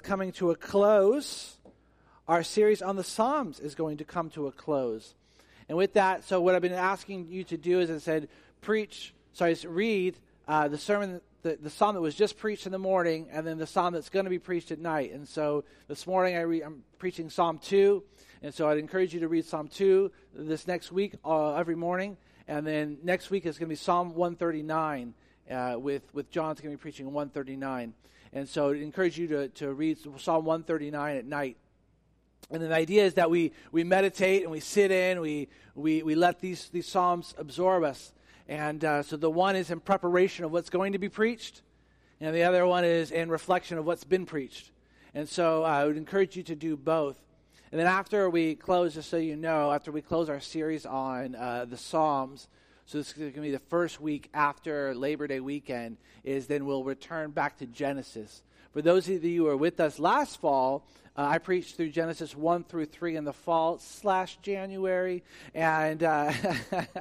coming to a close. Our series on the Psalms is going to come to a close. And with that, so what I've been asking you to do is I said, preach, sorry, read uh, the sermon, the, the psalm that was just preached in the morning, and then the psalm that's going to be preached at night. And so this morning I re- I'm preaching Psalm 2. And so I'd encourage you to read Psalm 2 this next week, uh, every morning. And then next week is going to be Psalm 139 uh, with, with John's going to be preaching 139. And so I'd encourage you to, to read Psalm 139 at night. And the idea is that we, we meditate and we sit in, we, we, we let these, these Psalms absorb us. And uh, so the one is in preparation of what's going to be preached, and the other one is in reflection of what's been preached. And so uh, I would encourage you to do both. And then after we close, just so you know, after we close our series on uh, the Psalms, so this is going to be the first week after Labor Day weekend, is then we'll return back to Genesis. For those of you who were with us last fall, uh, I preached through Genesis 1 through 3 in the fall slash January. And, uh,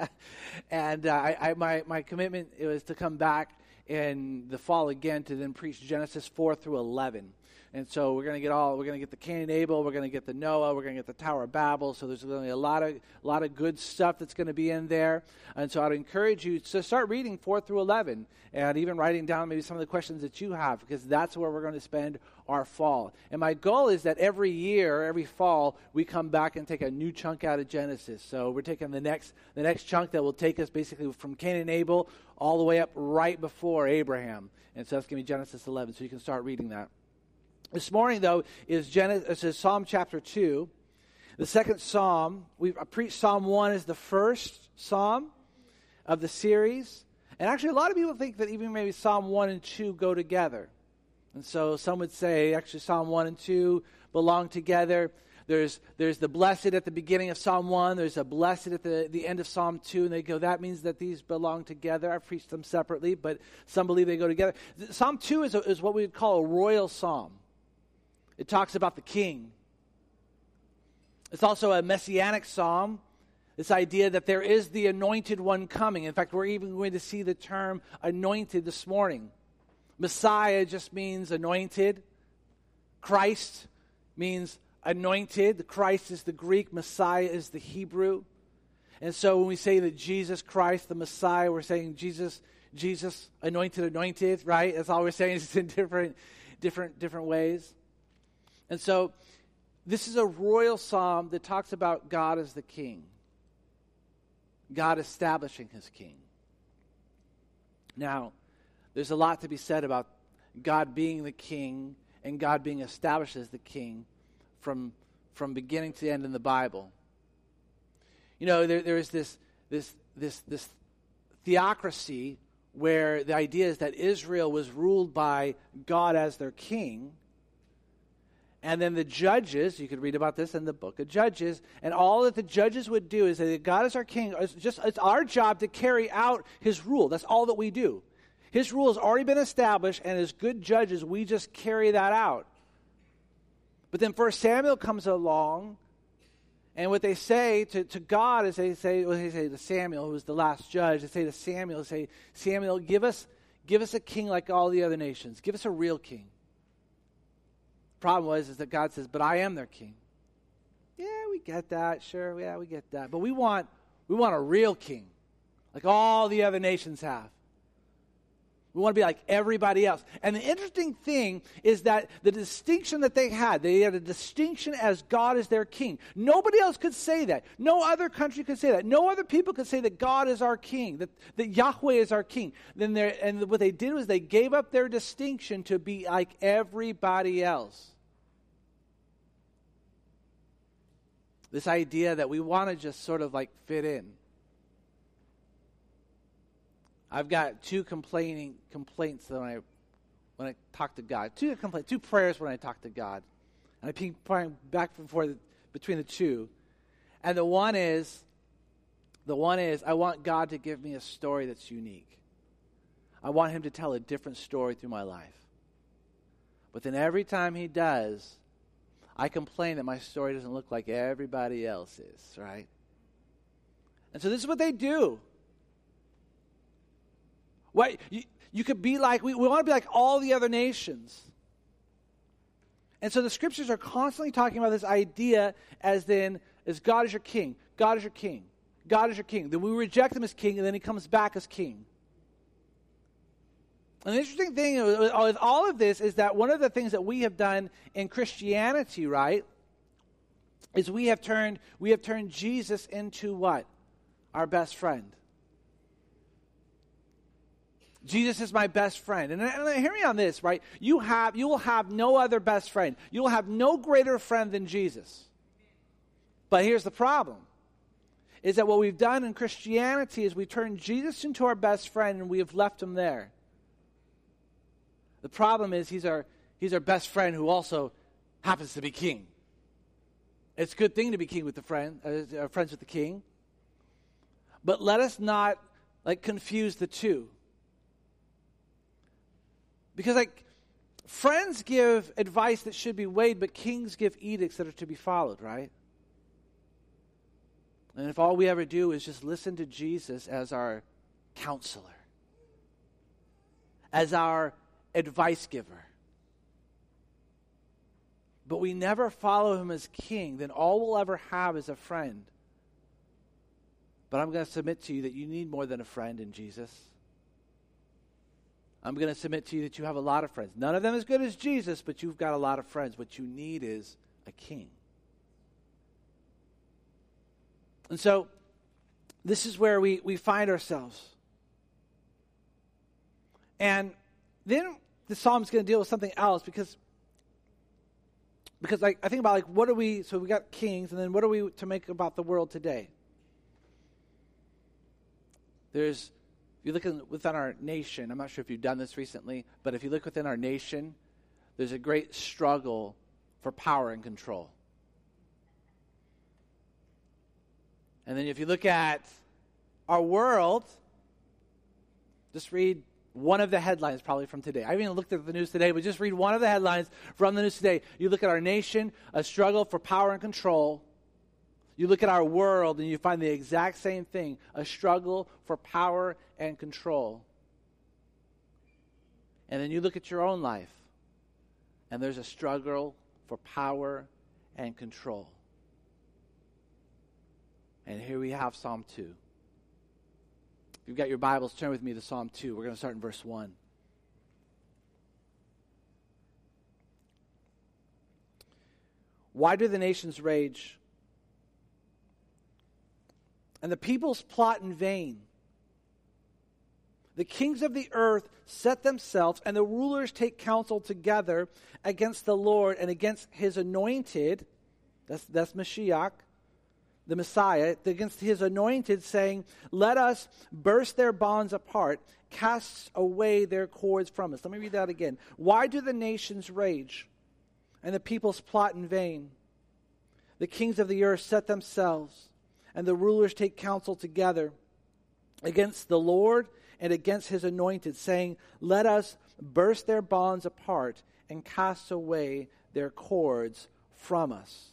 and uh, I, I, my, my commitment was to come back in the fall again to then preach Genesis 4 through 11. And so we're going to get all, we're going to get the Cain Abel, we're going to get the Noah, we're going to get the Tower of Babel. So there's going to be a lot of, a lot of good stuff that's going to be in there. And so I'd encourage you to start reading 4 through 11 and even writing down maybe some of the questions that you have because that's where we're going to spend our fall. And my goal is that every year, every fall, we come back and take a new chunk out of Genesis. So we're taking the next, the next chunk that will take us basically from Cain and Abel all the way up right before Abraham. And so that's going to be Genesis 11. So you can start reading that. This morning, though, is Genesis, is Psalm chapter 2. The second psalm, we preached Psalm 1 as the first psalm of the series. And actually, a lot of people think that even maybe Psalm 1 and 2 go together. And so some would say actually Psalm 1 and 2 belong together. There's, there's the blessed at the beginning of Psalm 1, there's a blessed at the, the end of Psalm 2, and they go, that means that these belong together. I've preached them separately, but some believe they go together. Psalm 2 is, a, is what we would call a royal psalm. It talks about the king. It's also a messianic psalm. This idea that there is the anointed one coming. In fact, we're even going to see the term anointed this morning. Messiah just means anointed. Christ means anointed. Christ is the Greek, Messiah is the Hebrew. And so when we say that Jesus Christ, the Messiah, we're saying Jesus, Jesus, anointed, anointed, right? That's all we're saying. It's in different, different, different ways. And so this is a royal psalm that talks about God as the king, God establishing his king. Now, there's a lot to be said about God being the king and God being established as the king from, from beginning to end in the Bible. You know, there, there is this, this, this, this theocracy where the idea is that Israel was ruled by God as their king and then the judges, you could read about this in the book of Judges, and all that the judges would do is that God is our king. It's just it's our job to carry out his rule. That's all that we do. His rule has already been established, and as good judges, we just carry that out. But then First Samuel comes along, and what they say to, to God is they say, well, they say to Samuel, who was the last judge, they say to Samuel, say, Samuel, give us, give us a king like all the other nations. Give us a real king. Problem was is that God says, "But I am their king." Yeah, we get that. Sure, yeah, we get that. But we want we want a real king, like all the other nations have. We want to be like everybody else. And the interesting thing is that the distinction that they had, they had a distinction as God is their king. Nobody else could say that. No other country could say that. No other people could say that God is our king, that, that Yahweh is our king. Then and what they did was they gave up their distinction to be like everybody else. This idea that we want to just sort of like fit in. I've got two complaining complaints when I when I talk to God. Two complaints, two prayers when I talk to God, and I ping pong back and forth between the two. And the one is, the one is, I want God to give me a story that's unique. I want Him to tell a different story through my life. But then every time He does, I complain that my story doesn't look like everybody else's, right? And so this is what they do. You, you could be like we, we want to be like all the other nations. And so the scriptures are constantly talking about this idea as then as God is your king. God is your king. God is your king. Then we reject him as king, and then he comes back as king. The interesting thing with all of this is that one of the things that we have done in Christianity, right, is we have turned we have turned Jesus into what? Our best friend. Jesus is my best friend. And, and hear me on this, right? You have you will have no other best friend. You will have no greater friend than Jesus. But here's the problem. Is that what we've done in Christianity is we turned Jesus into our best friend and we have left him there. The problem is he's our he's our best friend who also happens to be king. It's a good thing to be king with the friend, uh friends with the king. But let us not like confuse the two. Because, like, friends give advice that should be weighed, but kings give edicts that are to be followed, right? And if all we ever do is just listen to Jesus as our counselor, as our advice giver, but we never follow him as king, then all we'll ever have is a friend. But I'm going to submit to you that you need more than a friend in Jesus. I'm going to submit to you that you have a lot of friends. None of them as good as Jesus, but you've got a lot of friends. What you need is a king. And so, this is where we, we find ourselves. And then the psalm is going to deal with something else because because like I think about like what are we so we got kings and then what are we to make about the world today? There's you look in, within our nation, I'm not sure if you've done this recently, but if you look within our nation, there's a great struggle for power and control. And then if you look at our world, just read one of the headlines probably from today. I haven't even looked at the news today, but just read one of the headlines from the news today. You look at our nation, a struggle for power and control, you look at our world and you find the exact same thing a struggle for power and control. And then you look at your own life and there's a struggle for power and control. And here we have Psalm 2. If you've got your Bibles, turn with me to Psalm 2. We're going to start in verse 1. Why do the nations rage? And the peoples plot in vain. The kings of the earth set themselves, and the rulers take counsel together against the Lord and against his anointed. That's, that's Mashiach, the Messiah, against his anointed, saying, Let us burst their bonds apart, cast away their cords from us. Let me read that again. Why do the nations rage and the peoples plot in vain? The kings of the earth set themselves and the rulers take counsel together against the Lord and against his anointed, saying, Let us burst their bonds apart and cast away their cords from us.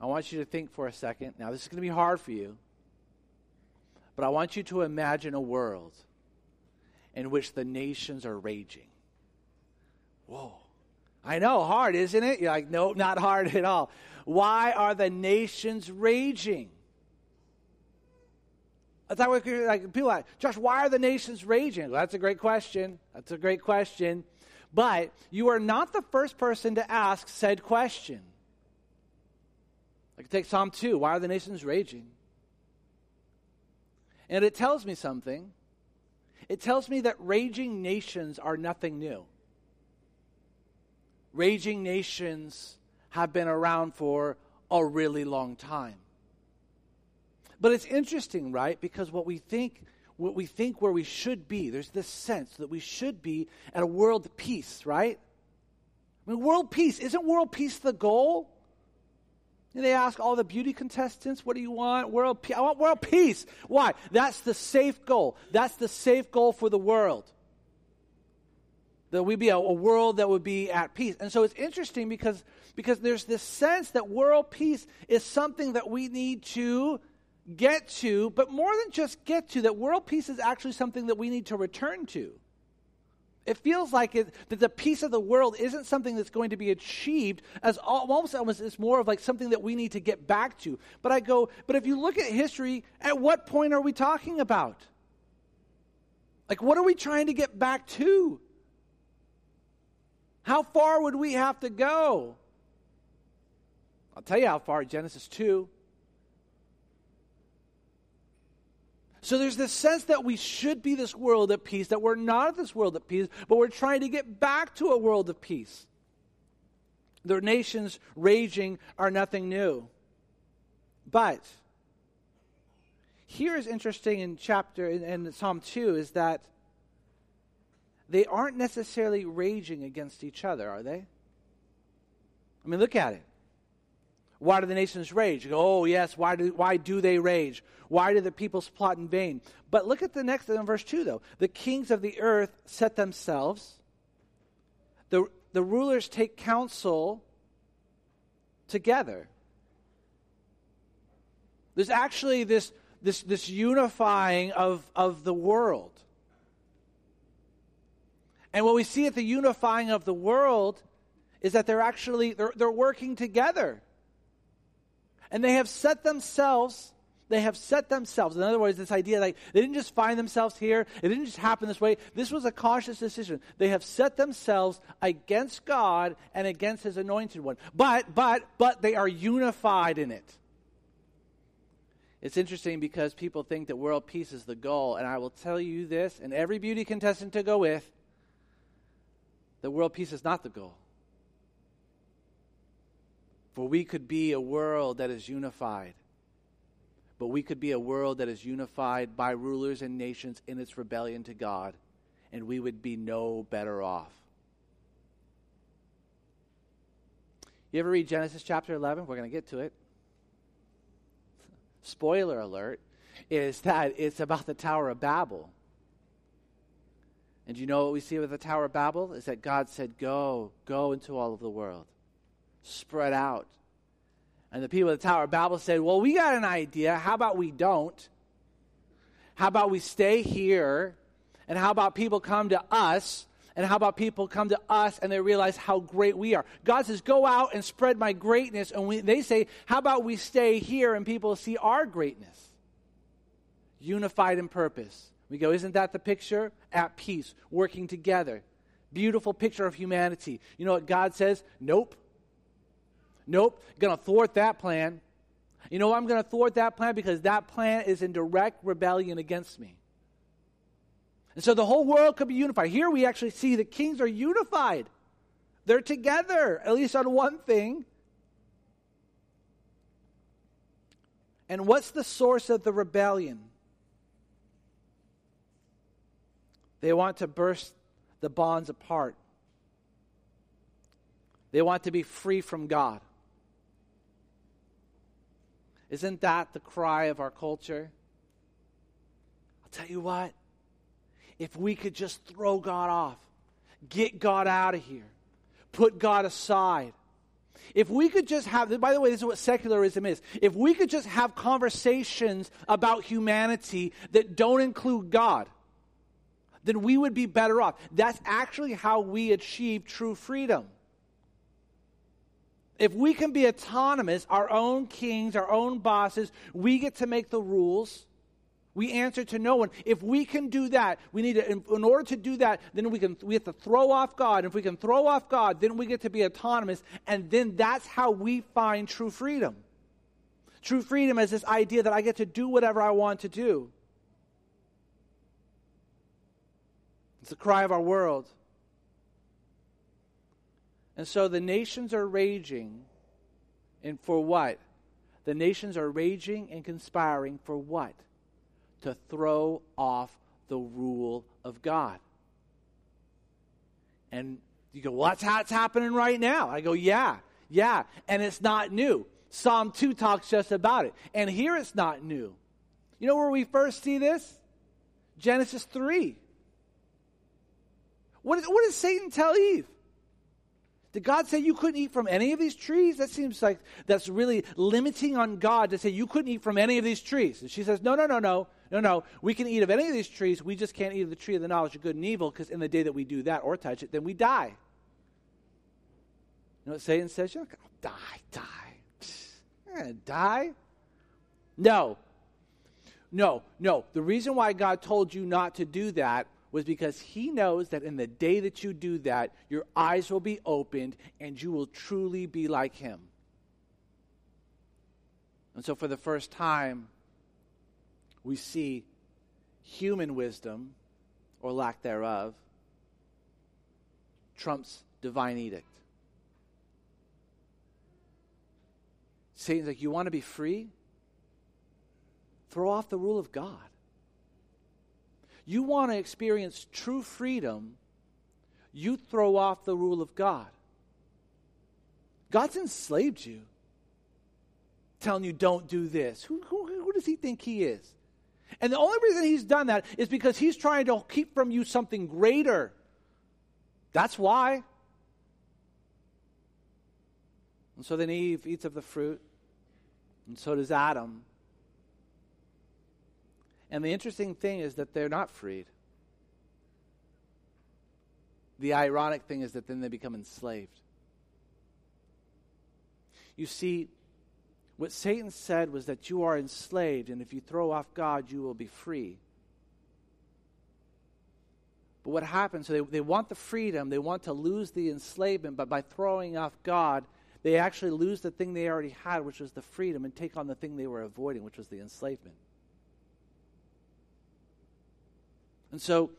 I want you to think for a second. Now, this is going to be hard for you, but I want you to imagine a world in which the nations are raging. Whoa. I know, hard, isn't it? You're like, no, not hard at all. Why are the nations raging? I thought we like people like, Josh, why are the nations raging? Well, that's a great question. That's a great question. But you are not the first person to ask said question. I Like take Psalm 2. Why are the nations raging? And it tells me something. It tells me that raging nations are nothing new raging nations have been around for a really long time. But it's interesting, right? Because what we think what we think where we should be, there's this sense that we should be at a world peace, right? I mean, world peace, isn't world peace the goal? And they ask all the beauty contestants, what do you want? World peace. I want world peace. Why? That's the safe goal. That's the safe goal for the world that we be a, a, world that would be at peace. And so it's interesting because, because there's this sense that world peace is something that we need to get to, but more than just get to, that world peace is actually something that we need to return to. It feels like it, that the peace of the world isn't something that's going to be achieved as almost almost it's more of like something that we need to get back to. But I go, but if you look at history, at what point are we talking about? Like, what are we trying to get back to? How far would we have to go? I'll tell you how far Genesis 2. So there's this sense that we should be this world at peace, that we're not of this world at peace, but we're trying to get back to a world of peace. The nations raging are nothing new. But here is interesting in chapter in, in Psalm 2 is that they aren't necessarily raging against each other, are they? I mean, look at it. Why do the nations rage? Go, oh, yes, why do, why do they rage? Why do the peoples plot in vain? But look at the next in verse 2, though. The kings of the earth set themselves, the, the rulers take counsel together. There's actually this, this, this unifying of, of the world. And what we see at the unifying of the world is that they're actually they're, they're working together. And they have set themselves they have set themselves. In other words this idea like they didn't just find themselves here it didn't just happen this way. This was a conscious decision. They have set themselves against god and against his anointed one. But but but they are unified in it. It's interesting because people think that world peace is the goal. And i will tell you this and every beauty contestant to go with that world peace is not the goal for we could be a world that is unified. But we could be a world that is unified by rulers and nations in its rebellion to God, and we would be no better off. You ever read Genesis chapter 11? We're going to get to it. Spoiler alert is that it's about the Tower of Babel. And you know what we see with the Tower of Babel? Is that God said, Go, go into all of the world spread out. And the people of the Tower of Babel said, Well, we got an idea. How about we don't? How about we stay here? And how about people come to us? And how about people come to us and they realize how great we are? God says, Go out and spread my greatness. And we, they say, How about we stay here and people see our greatness? Unified in purpose. We go, Isn't that the picture? At peace, working together. Beautiful picture of humanity. You know what God says? Nope. Nope, to thwart that plan. You know I'm going to thwart that plan? Because that plan is in direct rebellion against me. And so the whole world could be unified. Here we actually see the kings are unified. They're together, at least on one thing. And what's the source of the rebellion? They want to burst the bonds apart. They want to be free from God. Isn't that the cry of our culture? I'll tell you what, if we could just throw God off, get God out of here, put God aside. If we could just have, by the way, this is what secularism is. If we could just have conversations about humanity that don't include God, then we would be better off. That's actually how we achieve true freedom. If we can be autonomous, our own kings, our own bosses, we get to make the rules. We answer to no one. If we can do that, we need to, in, order to do that, then we can, we have to throw off God. If we can throw off God, then we get to be autonomous. And then that's how we find true freedom. True freedom is this idea that I get to do whatever I want to do. It's the cry of our world. And so the nations are raging. And for what? The nations are raging and conspiring for what? To throw off the rule of God. And you go, well, that's how it's happening right now. I go, yeah, yeah. And it's not new. Psalm 2 talks just about it. And here it's not new. You know where we first see this? Genesis 3. What, is, what does Satan tell Eve? Did God say you couldn't eat from any of these trees? That seems like that's really limiting on God to say you couldn't eat from any of these trees. And she says, No, no, no, no. No, no. We can eat of any of these trees. We just can't eat of the tree of the knowledge of good and evil because in the day that we do that or touch it, then we die. You know what Satan says? You're going oh, to die, die. To eh, die? No. No, no. The reason why God told you not to do that was because he knows that in the day that you do that, your eyes will be opened and you will truly be like him. And so, for the first time, we see human wisdom, or lack thereof, trumps divine edict. Satan's like, You want to be free? Throw off the rule of God. You want to experience true freedom, you throw off the rule of God. God's enslaved you, telling you, don't do this. Who, who, who does he think he is? And the only reason he's done that is because he's trying to keep from you something greater. That's why. And so then Eve eats of the fruit, and so does Adam. And the interesting thing is that they're not freed. The ironic thing is that then they become enslaved. You see, what Satan said was that you are enslaved, and if you throw off God, you will be free. But what happens, so they, they want the freedom, they want to lose the enslavement, but by throwing off God, they actually lose the thing they already had, which was the freedom, and take on the thing they were avoiding, which was the enslavement. And so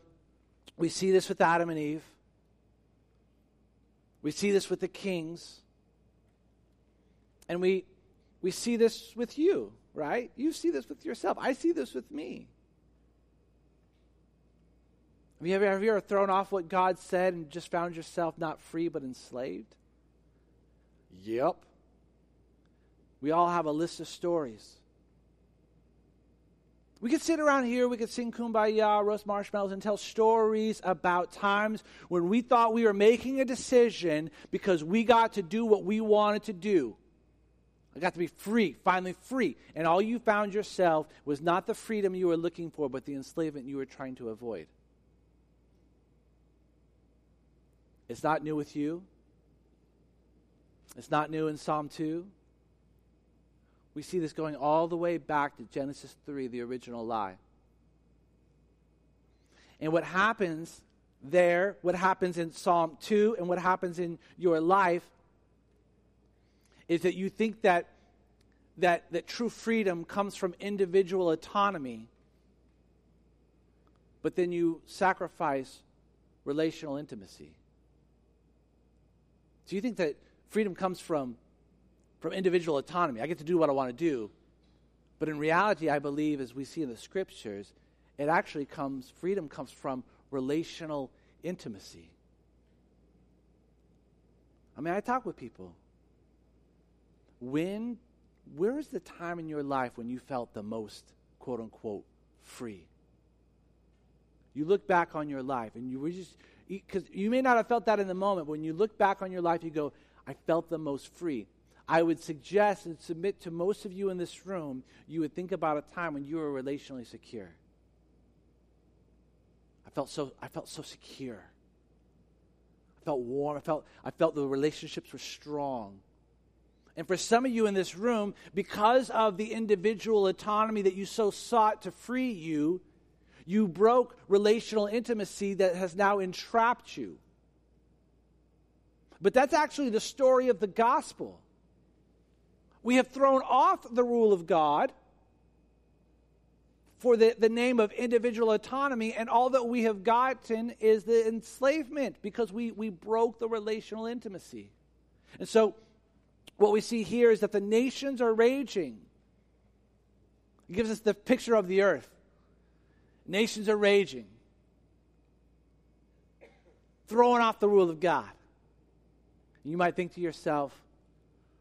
we see this with Adam and Eve. We see this with the kings. And we, we see this with you, right? You see this with yourself. I see this with me. Have you, ever, have you ever thrown off what God said and just found yourself not free but enslaved? Yep. We all have a list of stories. We could sit around here, we could sing kumbaya, roast marshmallows, and tell stories about times when we thought we were making a decision because we got to do what we wanted to do. I got to be free, finally free. And all you found yourself was not the freedom you were looking for, but the enslavement you were trying to avoid. It's not new with you. It's not new in Psalm 2 we see this going all the way back to Genesis 3, the original lie. And what happens there, what happens in Psalm 2, and what happens in your life is that you think that, that, that true freedom comes from individual autonomy, but then you sacrifice relational intimacy. Do you think that freedom comes from from individual autonomy. I get to do what I want to do. But in reality, I believe, as we see in the scriptures, it actually comes, freedom comes from relational intimacy. I mean, I talk with people. When, where is the time in your life when you felt the most, quote unquote, free? You look back on your life and you were just, because you may not have felt that in the moment, but when you look back on your life, you go, I felt the most free. I would suggest and submit to most of you in this room, you would think about a time when you were relationally secure. I felt so, I felt so secure. I felt warm. I felt, I felt the relationships were strong. And for some of you in this room, because of the individual autonomy that you so sought to free you, you broke relational intimacy that has now entrapped you. But that's actually the story of the gospel. We have thrown off the rule of God for the, the name of individual autonomy, and all that we have gotten is the enslavement because we, we broke the relational intimacy. And so, what we see here is that the nations are raging. It gives us the picture of the earth. Nations are raging, throwing off the rule of God. You might think to yourself,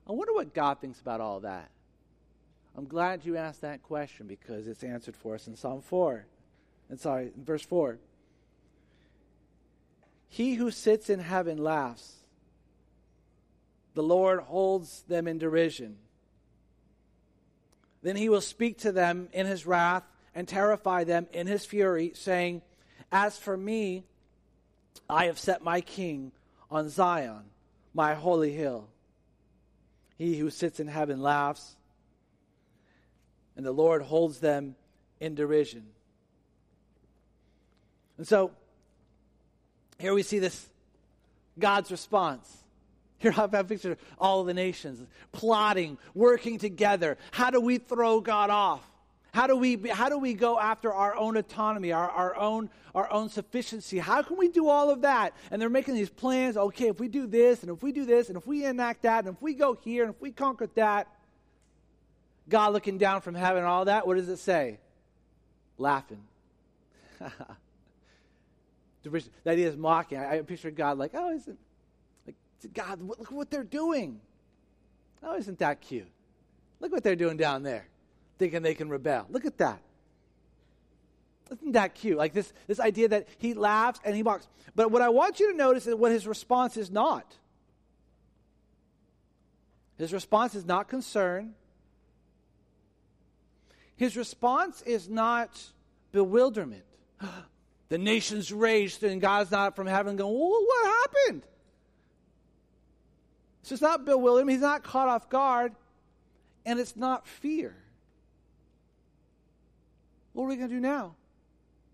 I wonder what God thinks about all that. I'm glad you asked that question because it's answered for us in Psalm 4. And sorry, in verse 4. He who sits in heaven laughs. The Lord holds them in derision. Then he will speak to them in his wrath and terrify them in his fury, saying, As for me, I have set my king on Zion, my holy hill. He who sits in heaven laughs, and the Lord holds them in derision. And so, here we see this God's response. Here I have a picture of all the nations plotting, working together. How do we throw God off? How do we, how do we go after our own autonomy, our, our, own, our own sufficiency? How can we do all of that? And they're making these plans. Okay, if we do this, and if we do this, and if we enact that, and if we go here, and if we conquer that, God looking down from heaven all that, what does it say? Laughing. the idea is mocking. I, I picture God like, oh, isn't like God? Look what they're doing. Oh, isn't that cute? Look what they're doing down there thinking they can rebel. Look at that. Isn't that cute? Like this, this idea that he laughs and he mocks. But what I want you to notice is what his response is not. His response is not concern. His response is not bewilderment. the nations raged and God's not from heaven going, well, what happened? So it's not bewilderment. He's not caught off guard. And it's not fear. What are we going to do now?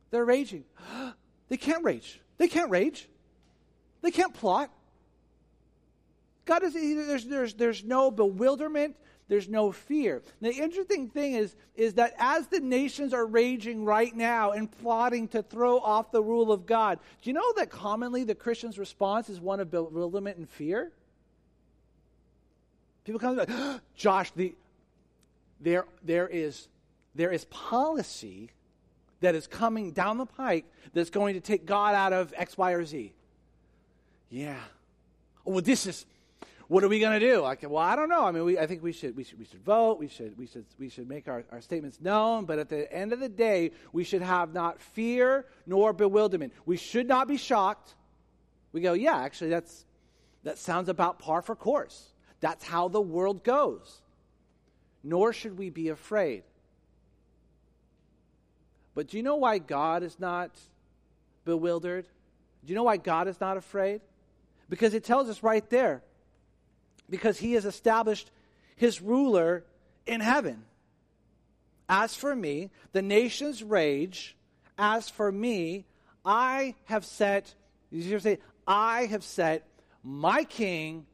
They're raging. they can't rage. They can't rage. They can't plot. God is there's there's there's no bewilderment, there's no fear. The interesting thing is is that as the nations are raging right now and plotting to throw off the rule of God, do you know that commonly the Christian's response is one of bewilderment and fear? People come like, Josh, the there there is there is policy that is coming down the pike that's going to take God out of X, Y, or Z. Yeah. Oh, well, this is what are we going to do? Like, well, I don't know. I mean, we, I think we should, we should, we should vote. We should, we should, we should make our, our statements known. But at the end of the day, we should have not fear nor bewilderment. We should not be shocked. We go, yeah, actually, that's that sounds about par for course. That's how the world goes. Nor should we be afraid. But do you know why God is not bewildered? Do you know why God is not afraid? Because it tells us right there. Because he has established his ruler in heaven. As for me, the nations rage. As for me, I have set, you say, I have set my king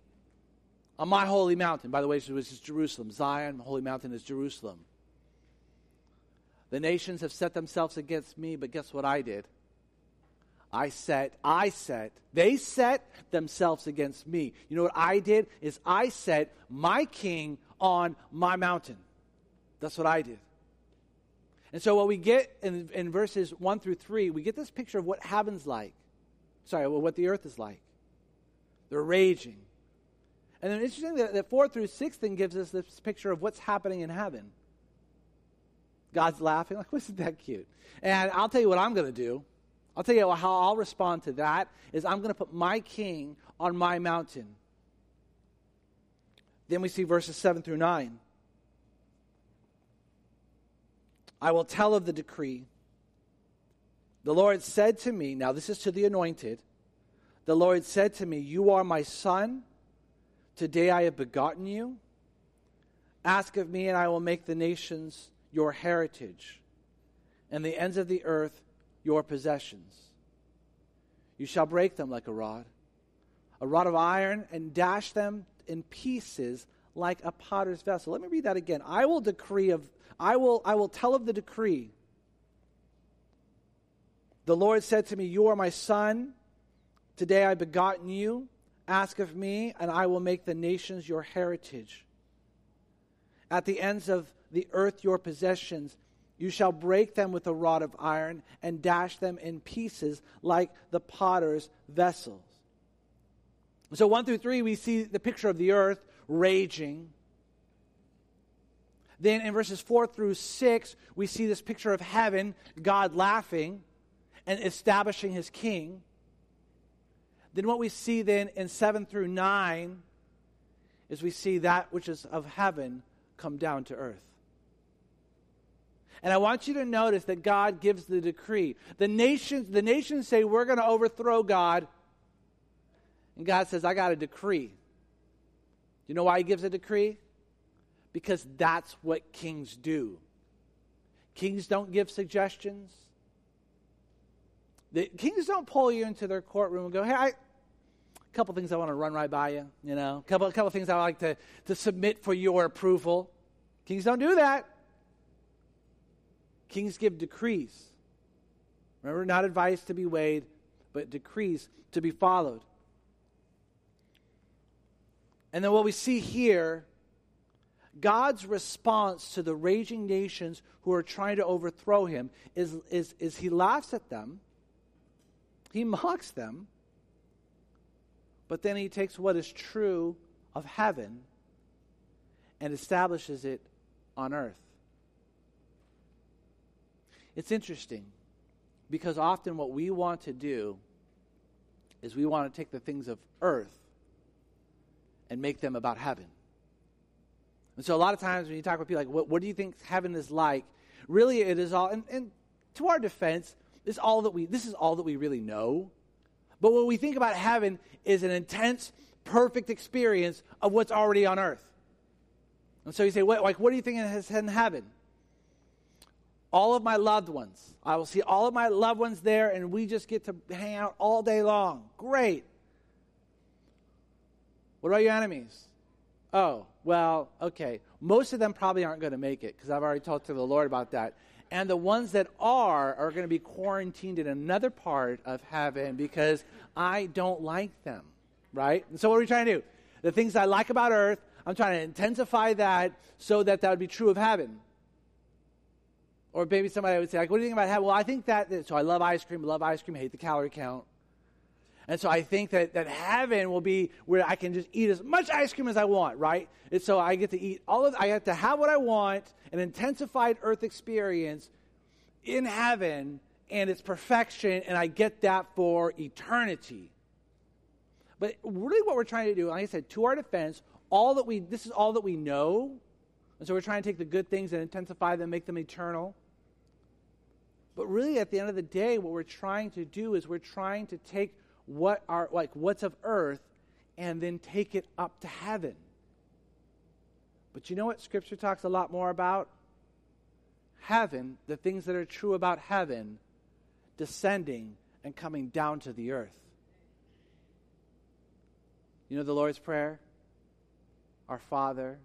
on my holy mountain. By the way, this is Jerusalem. Zion, holy mountain is Jerusalem. The nations have set themselves against me, but guess what I did? I set, I set, they set themselves against me. You know what I did? Is I set my king on my mountain. That's what I did. And so, what we get in, in verses 1 through 3, we get this picture of what heaven's like. Sorry, what the earth is like. They're raging. And then, interesting that, that 4 through 6 then gives us this picture of what's happening in heaven. God's laughing. Like, wasn't that cute? And I'll tell you what I'm going to do. I'll tell you how I'll respond to that is I'm going to put my king on my mountain. Then we see verses 7 through 9. I will tell of the decree. The Lord said to me, now this is to the anointed. The Lord said to me, You are my son. Today I have begotten you. Ask of me, and I will make the nations your heritage, and the ends of the earth your possessions. You shall break them like a rod, a rod of iron, and dash them in pieces like a potter's vessel. Let me read that again. I will decree of I will I will tell of the decree. The Lord said to me, You are my son. Today I begotten you. Ask of me, and I will make the nations your heritage. At the ends of the earth your possessions. You shall break them with a rod of iron and dash them in pieces like the potter's vessels. So, 1 through 3, we see the picture of the earth raging. Then in verses 4 through 6, we see this picture of heaven, God laughing and establishing his king. Then what we see then in 7 through 9 is we see that which is of heaven come down to earth. And I want you to notice that God gives the decree. The nations, the nations say, We're going to overthrow God. And God says, I got a decree. You know why he gives a decree? Because that's what kings do. Kings don't give suggestions. The kings don't pull you into their courtroom and go, hey, I, a couple things I want to run right by you, you know, a couple, a couple things I like to, to submit for your approval. Kings don't do that. Kings give decrees. Remember, not advice to be weighed, but decrees to be followed. And then what we see here, God's response to the raging nations who are trying to overthrow him is, is, is he laughs at them, he mocks them, but then he takes what is true of heaven and establishes it on earth. It's interesting because often what we want to do is we want to take the things of earth and make them about heaven. And so a lot of times when you talk with people like, what, what do you think heaven is like? Really, it is all, and, and to our defense, this all that we this is all that we really know. But what we think about heaven is an intense, perfect experience of what's already on earth. And so you say, what, like, what do you think is in heaven? All of my loved ones. I will see all of my loved ones there, and we just get to hang out all day long. Great. What about your enemies? Oh, well, okay. Most of them probably aren't going to make it because I've already talked to the Lord about that. And the ones that are are going to be quarantined in another part of heaven because I don't like them, right? And so, what are we trying to do? The things I like about earth, I'm trying to intensify that so that that would be true of heaven. Or maybe somebody would say, like, what do you think about heaven? Well, I think that, so I love ice cream, love ice cream, hate the calorie count. And so I think that, that heaven will be where I can just eat as much ice cream as I want, right? And so I get to eat all of, I get to have what I want, an intensified earth experience in heaven, and it's perfection, and I get that for eternity. But really, what we're trying to do, like I said, to our defense, all that we, this is all that we know. And so we're trying to take the good things and intensify them, make them eternal. But really, at the end of the day, what we're trying to do is we're trying to take what are like what's of earth and then take it up to heaven. But you know what scripture talks a lot more about? Heaven, the things that are true about heaven descending and coming down to the earth. You know the Lord's Prayer? Our Father,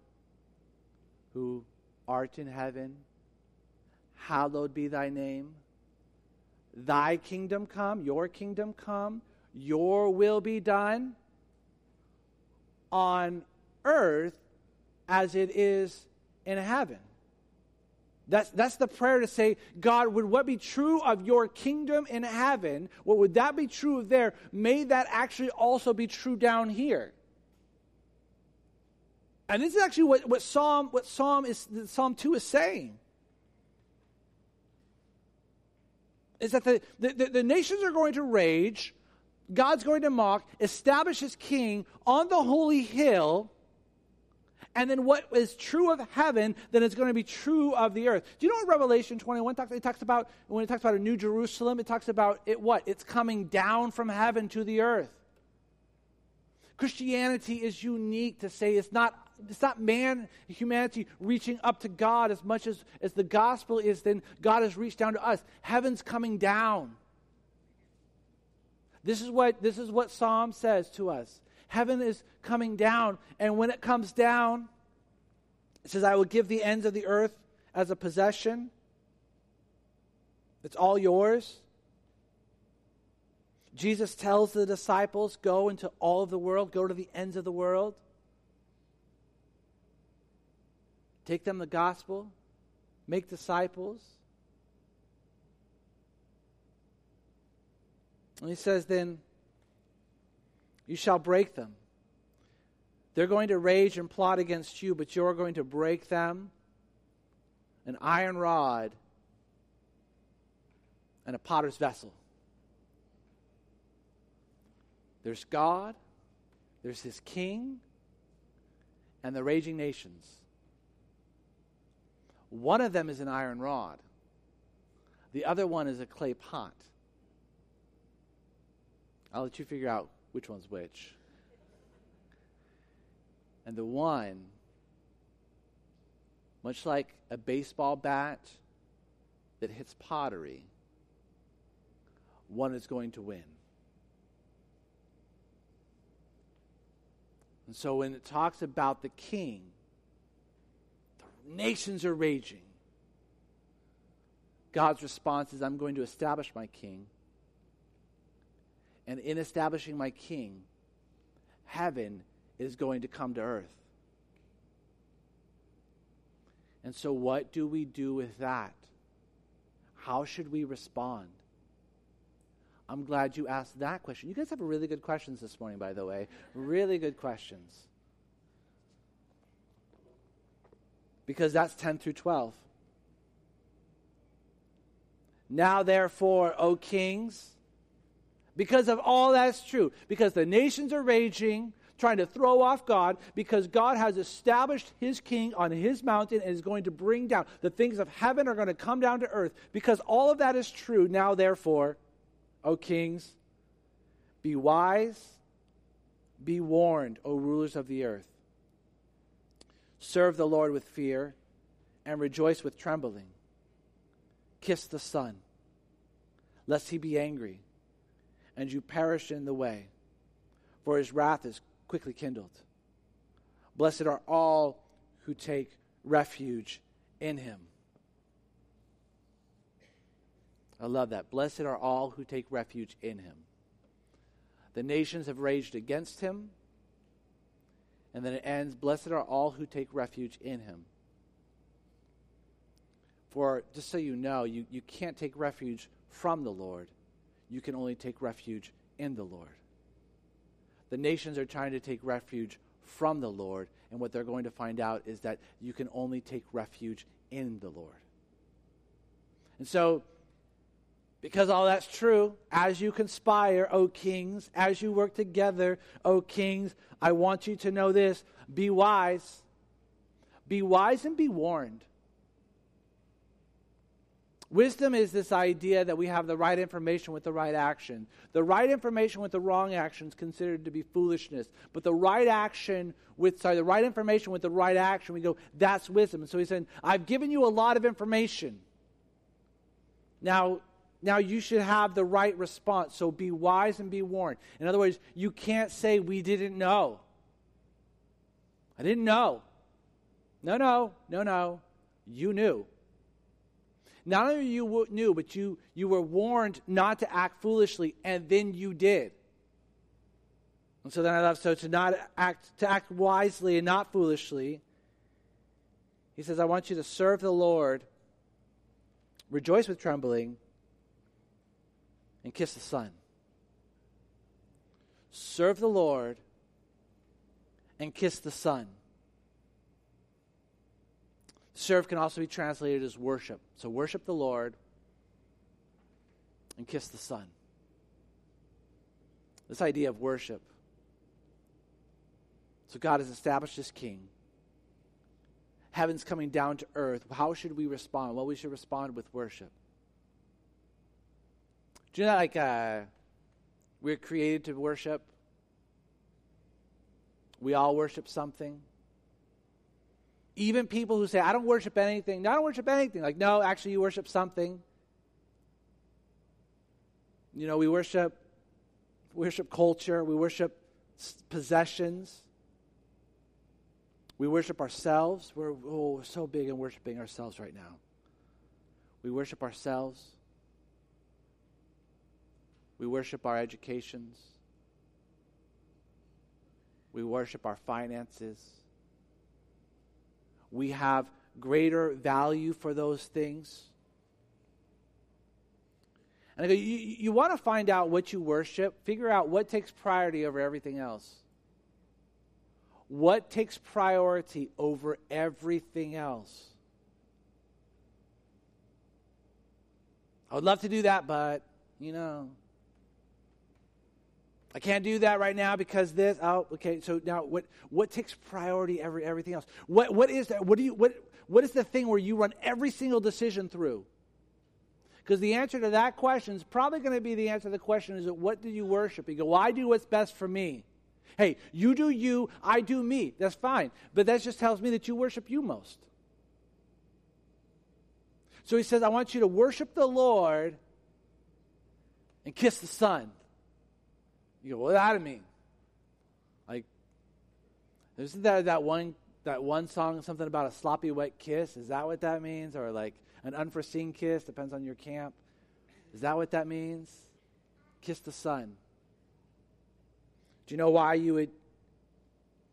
who art in heaven, hallowed be thy name. Thy kingdom come, your kingdom come, your will be done on earth as it is in heaven. That's, that's the prayer to say, God, would what be true of your kingdom in heaven, what would that be true there? May that actually also be true down here. And this is actually what, what Psalm what Psalm is Psalm 2 is saying. Is that the, the, the nations are going to rage God's going to mock, establish his king on the holy hill, and then what is true of heaven, then it's going to be true of the earth. Do you know what Revelation 21 talks, it talks about? When it talks about a new Jerusalem, it talks about it what? It's coming down from heaven to the earth. Christianity is unique to say it's not it's not man, humanity reaching up to God as much as, as the gospel is, then God has reached down to us. Heaven's coming down. This is what, this is what Psalm says to us. Heaven is coming down, and when it comes down, it says, I will give the ends of the earth as a possession. It's all yours. Jesus tells the disciples, Go into all of the world, go to the ends of the world. Take them the gospel, make disciples. And he says, Then you shall break them. They're going to rage and plot against you, but you're going to break them an iron rod and a potter's vessel. There's God, there's his king, and the raging nations. One of them is an iron rod, the other one is a clay pot. I'll let you figure out which one's which. And the one, much like a baseball bat that hits pottery, one is going to win. And so when it talks about the king, nations are raging. God's response is, I'm going to establish my king. And in establishing my king, heaven is going to come to earth. And so, what do we do with that? How should we respond? I'm glad you asked that question. You guys have really good questions this morning, by the way. Really good questions. Because that's 10 through 12. Now, therefore, O kings, because of all that's true, because the nations are raging, trying to throw off God, because God has established his king on his mountain and is going to bring down the things of heaven are going to come down to earth. Because all of that is true, now, therefore, O kings. Be wise, be warned, O rulers of the earth. Serve the Lord with fear and rejoice with trembling. Kiss the Son, lest he be angry and you perish in the way, for his wrath is quickly kindled. Blessed are all who take refuge in him. I love that. Blessed are all who take refuge in him. The nations have raged against him. And then it ends Blessed are all who take refuge in him. For just so you know, you, you can't take refuge from the Lord, you can only take refuge in the Lord. The nations are trying to take refuge from the Lord, and what they're going to find out is that you can only take refuge in the Lord. And so because all that's true, as you conspire, O kings, as you work together, O kings, I want you to know this be wise. Be wise and be warned. Wisdom is this idea that we have the right information with the right action. The right information with the wrong action is considered to be foolishness. But the right action with, sorry, the right information with the right action, we go, that's wisdom. And so he said, I've given you a lot of information. Now, now you should have the right response. So be wise and be warned. In other words, you can't say, We didn't know. I didn't know. No, no, no, no. You knew. Not only you knew, but you, you were warned not to act foolishly, and then you did. And so then I love so to not act to act wisely and not foolishly. He says, I want you to serve the Lord, rejoice with trembling, and kiss the Son. Serve the Lord and kiss the Son. Serve can also be translated as worship. So worship the Lord and kiss the Son. This idea of worship. So God has established His King. Heaven's coming down to earth. How should we respond? Well, we should respond with worship. Do you know like, uh, we're created to worship? We all worship something. Even people who say, I don't worship anything. No, I don't worship anything. Like, no, actually, you worship something. You know, we worship, worship culture. We worship possessions. We worship ourselves. We're, oh, we're so big in worshiping ourselves right now. We worship ourselves. We worship our educations. We worship our finances. We have greater value for those things. And you, you want to find out what you worship, figure out what takes priority over everything else. What takes priority over everything else? I would love to do that, but, you know, I can't do that right now because this. Oh, okay. So now, what what takes priority? Every everything else. What what is that? What do you what what is the thing where you run every single decision through? Because the answer to that question is probably going to be the answer to the question: Is what do you worship? You go, well, I do what's best for me. Hey, you do you, I do me. That's fine, but that just tells me that you worship you most. So he says, I want you to worship the Lord and kiss the Son. You go, what does that mean? Like, isn't that that one that one song something about a sloppy wet kiss? Is that what that means? Or like an unforeseen kiss? Depends on your camp. Is that what that means? Kiss the Son. Do you know why you would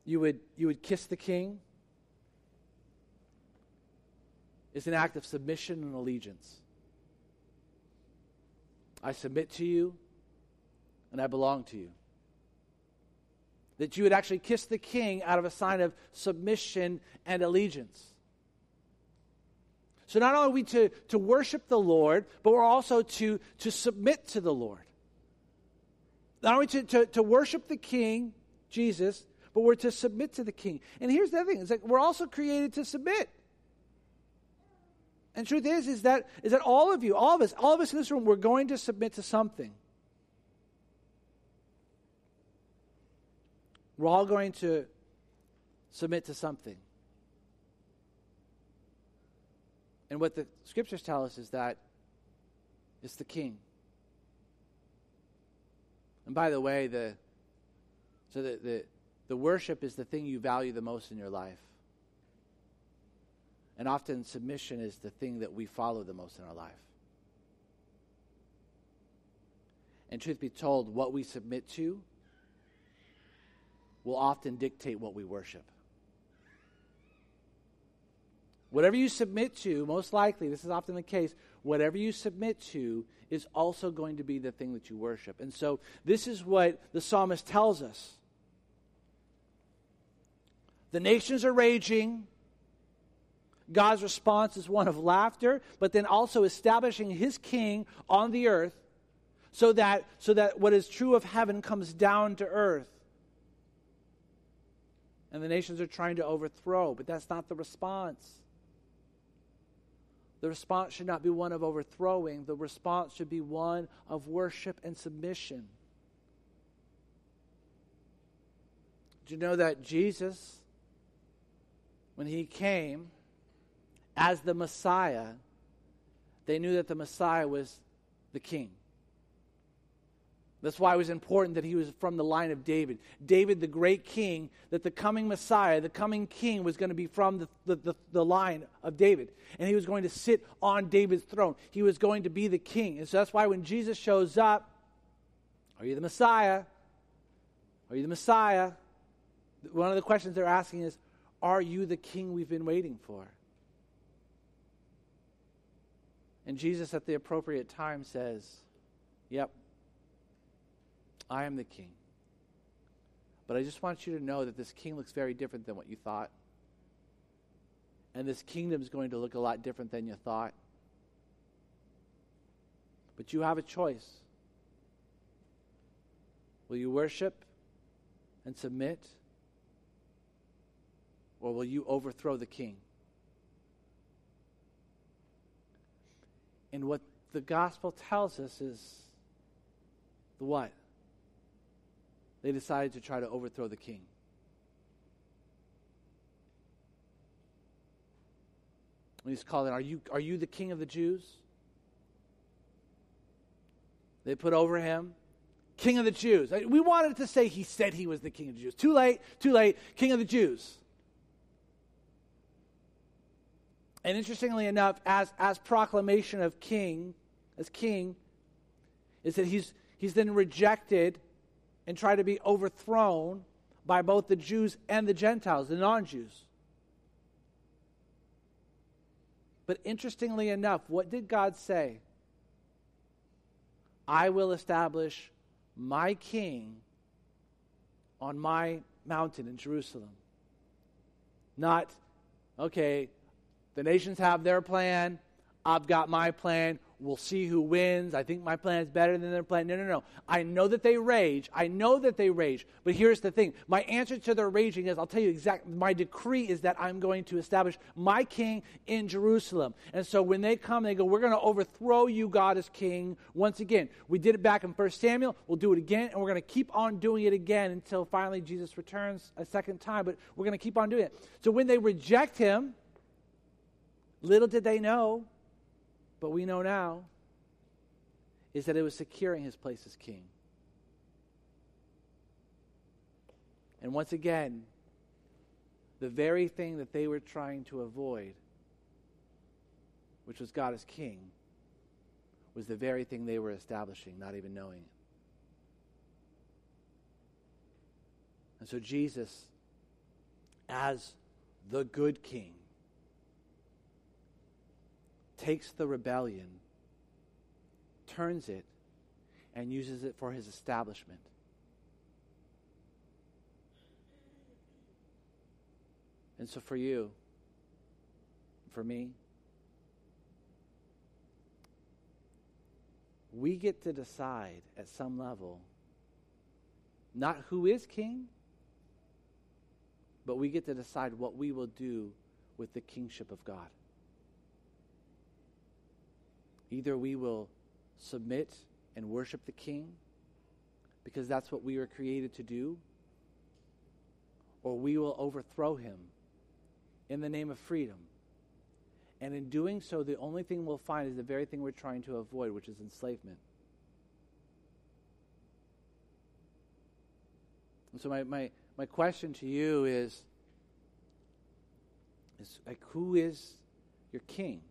you would you would kiss the king? It's an act of submission and allegiance. I submit to you and I belong to you. That you would actually kiss the king out of a sign of submission and allegiance. So not only are we to, to worship the Lord, but we're also to, to submit to the Lord. Not only to, to, to worship the king, Jesus, but we're to submit to the king. And here's the other thing: it's like we're also created to submit. And truth is, is that is that all of you, all of us, all of us in this room, we're going to submit to something. We're all going to submit to something. And what the scriptures tell us is that it's the king. And by the way, the so the, the, the worship is the thing you value the most in your life. And often submission is the thing that we follow the most in our life. And truth be told, what we submit to will often dictate what we worship. Whatever you submit to, most likely, this is often the case, whatever you submit to is also going to be the thing that you worship. And so, this is what the psalmist tells us. The nations are raging. God's response is one of laughter, but then also establishing his king on the earth so that, so that what is true of heaven comes down to earth. And the nations are trying to overthrow, but that's not the response. The response should not be one of overthrowing, the response should be one of worship and submission. Do you know that Jesus, when he came as the Messiah, they knew that the Messiah was the king? That's why it was important that he was from the line of David. David, the great king, that the coming Messiah, the coming king, was going to be from the, the, the, the, line of David. And he was going to sit on David's throne. He was going to be the king. And so that's why when Jesus shows up, are you the Messiah? Are you the Messiah? One of the questions they're asking is, are you the king we've been waiting for? And Jesus, at the appropriate time, says, Yep, I am the king. But I just want you to know that this king looks very different than what you thought. And this kingdom is going to look a lot different than you thought. But you have a choice. Will you worship and submit? Or will you overthrow the king? And what the gospel tells us is the what? They decided to try to overthrow the king. And he's calling, are you, are you the king of the Jews? They put over him, king of the Jews. We wanted to say he said he was the king of the Jews. Too late, too late, king of the Jews. And interestingly enough, as, as proclamation of king, as king, is that he's, he's then rejected and try to be overthrown by both the Jews and the Gentiles, the non Jews. But interestingly enough, what did God say? I will establish my king on my mountain in Jerusalem. Not, okay, the nations have their plan, I've got my plan, we'll see who wins. I think my plan is better than their plan. No, no, no. I know that they rage. I know that they rage. But here's the thing my answer to their raging is I'll tell you exactly, my decree is that I'm going to establish my king in Jerusalem. And so when they come, they go, We're going to overthrow you, God, as king, once again. We did it back in 1 Samuel. We'll do it again, and we're going to keep on doing it again until finally Jesus returns a second time. But we're going to keep on doing it. So when they reject him, little did they know but we know now, is that it was securing his place as king. And once again, the very thing that they were trying to avoid, which was God as king, was the very thing they were establishing, not even knowing it. And so Jesus, as the good king, takes the rebellion, turns it, and uses it for his establishment. And so for you, for me, we get to decide at some level not who is king, but we get to decide what we will do with the kingship of God. Either we will submit and worship the king because that's what we were created to do, or we will overthrow him in the name of freedom. And in doing so, the only thing we'll find is the very thing we're trying to avoid, which is enslavement. And so, my, my, my question to you is, is like, who is your king?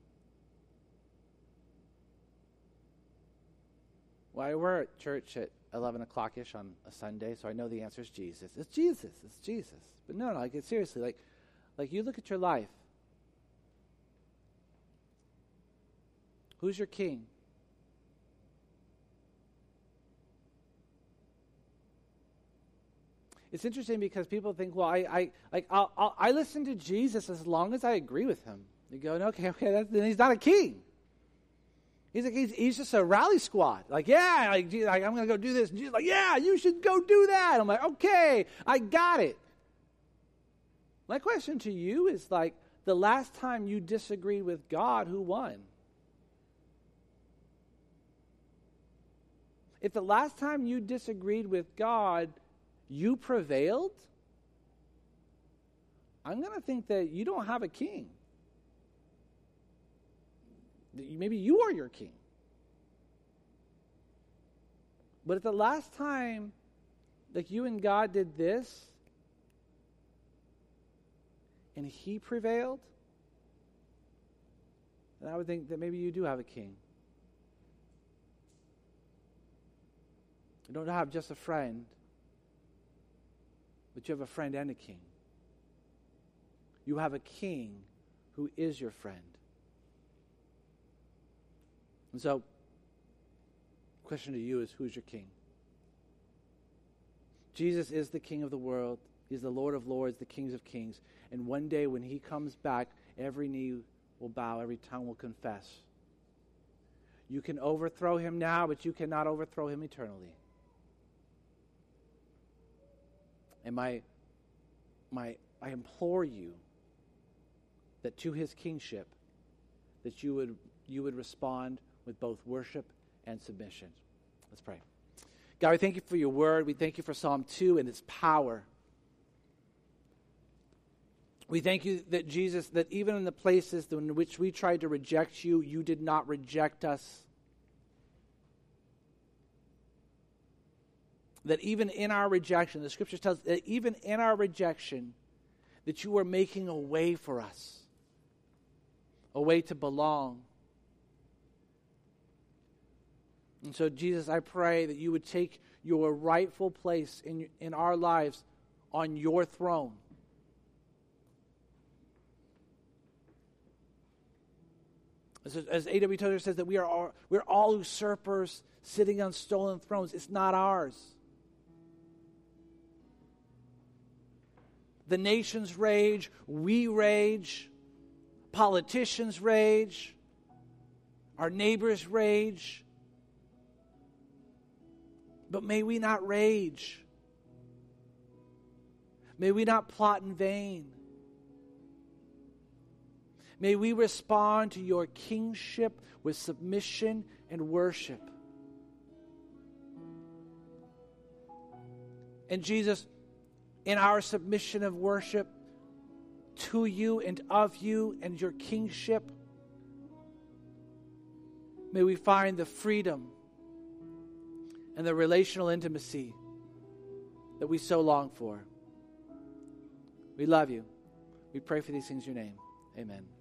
Well, we're at church at 11 o'clock ish on a Sunday, so I know the answer is Jesus. It's Jesus. It's Jesus. But no, no, like, seriously, like, like you look at your life. Who's your king? It's interesting because people think, well, I, I like I'll, I'll, i listen to Jesus as long as I agree with him. You go, okay, okay, that's, then he's not a king. He's like, he's, he's just a rally squad. Like, yeah, like, like I'm going to go do this. And Jesus like, yeah, you should go do that. I'm like, okay, I got it. My question to you is like, the last time you disagreed with God, who won? If the last time you disagreed with God, you prevailed, I'm going to think that you don't have a king. Maybe you are your king. But at the last time, like you and God did this, and he prevailed, then I would think that maybe you do have a king. You don't have just a friend, but you have a friend and a king. You have a king who is your friend. And so, the question to you is who's your king? Jesus is the king of the world. He's the Lord of lords, the kings of kings. And one day when he comes back, every knee will bow, every tongue will confess. You can overthrow him now, but you cannot overthrow him eternally. And my, my, I implore you that to his kingship, that you would, you would respond with both worship and submission. Let's pray. God, we thank you for your word. We thank you for Psalm 2 and its power. We thank you that Jesus, that even in the places in which we tried to reject you, you did not reject us. That even in our rejection, the scripture tells that even in our rejection, that you are making a way for us, a way to belong, And so, Jesus, I pray that you would take your rightful place in, in our lives on your throne. As, A.W. Tozer says, that we are all, we're all usurpers sitting on stolen thrones. It's not ours. The nations rage, we rage, politicians rage, our neighbor's rage. But may we not rage. May we not plot in vain. May we respond to your kingship with submission and worship. And Jesus, in our submission of worship to you and of you and your kingship, may we find the freedom and the relational intimacy that we so long for. We love you. We pray for these things in your name. Amen.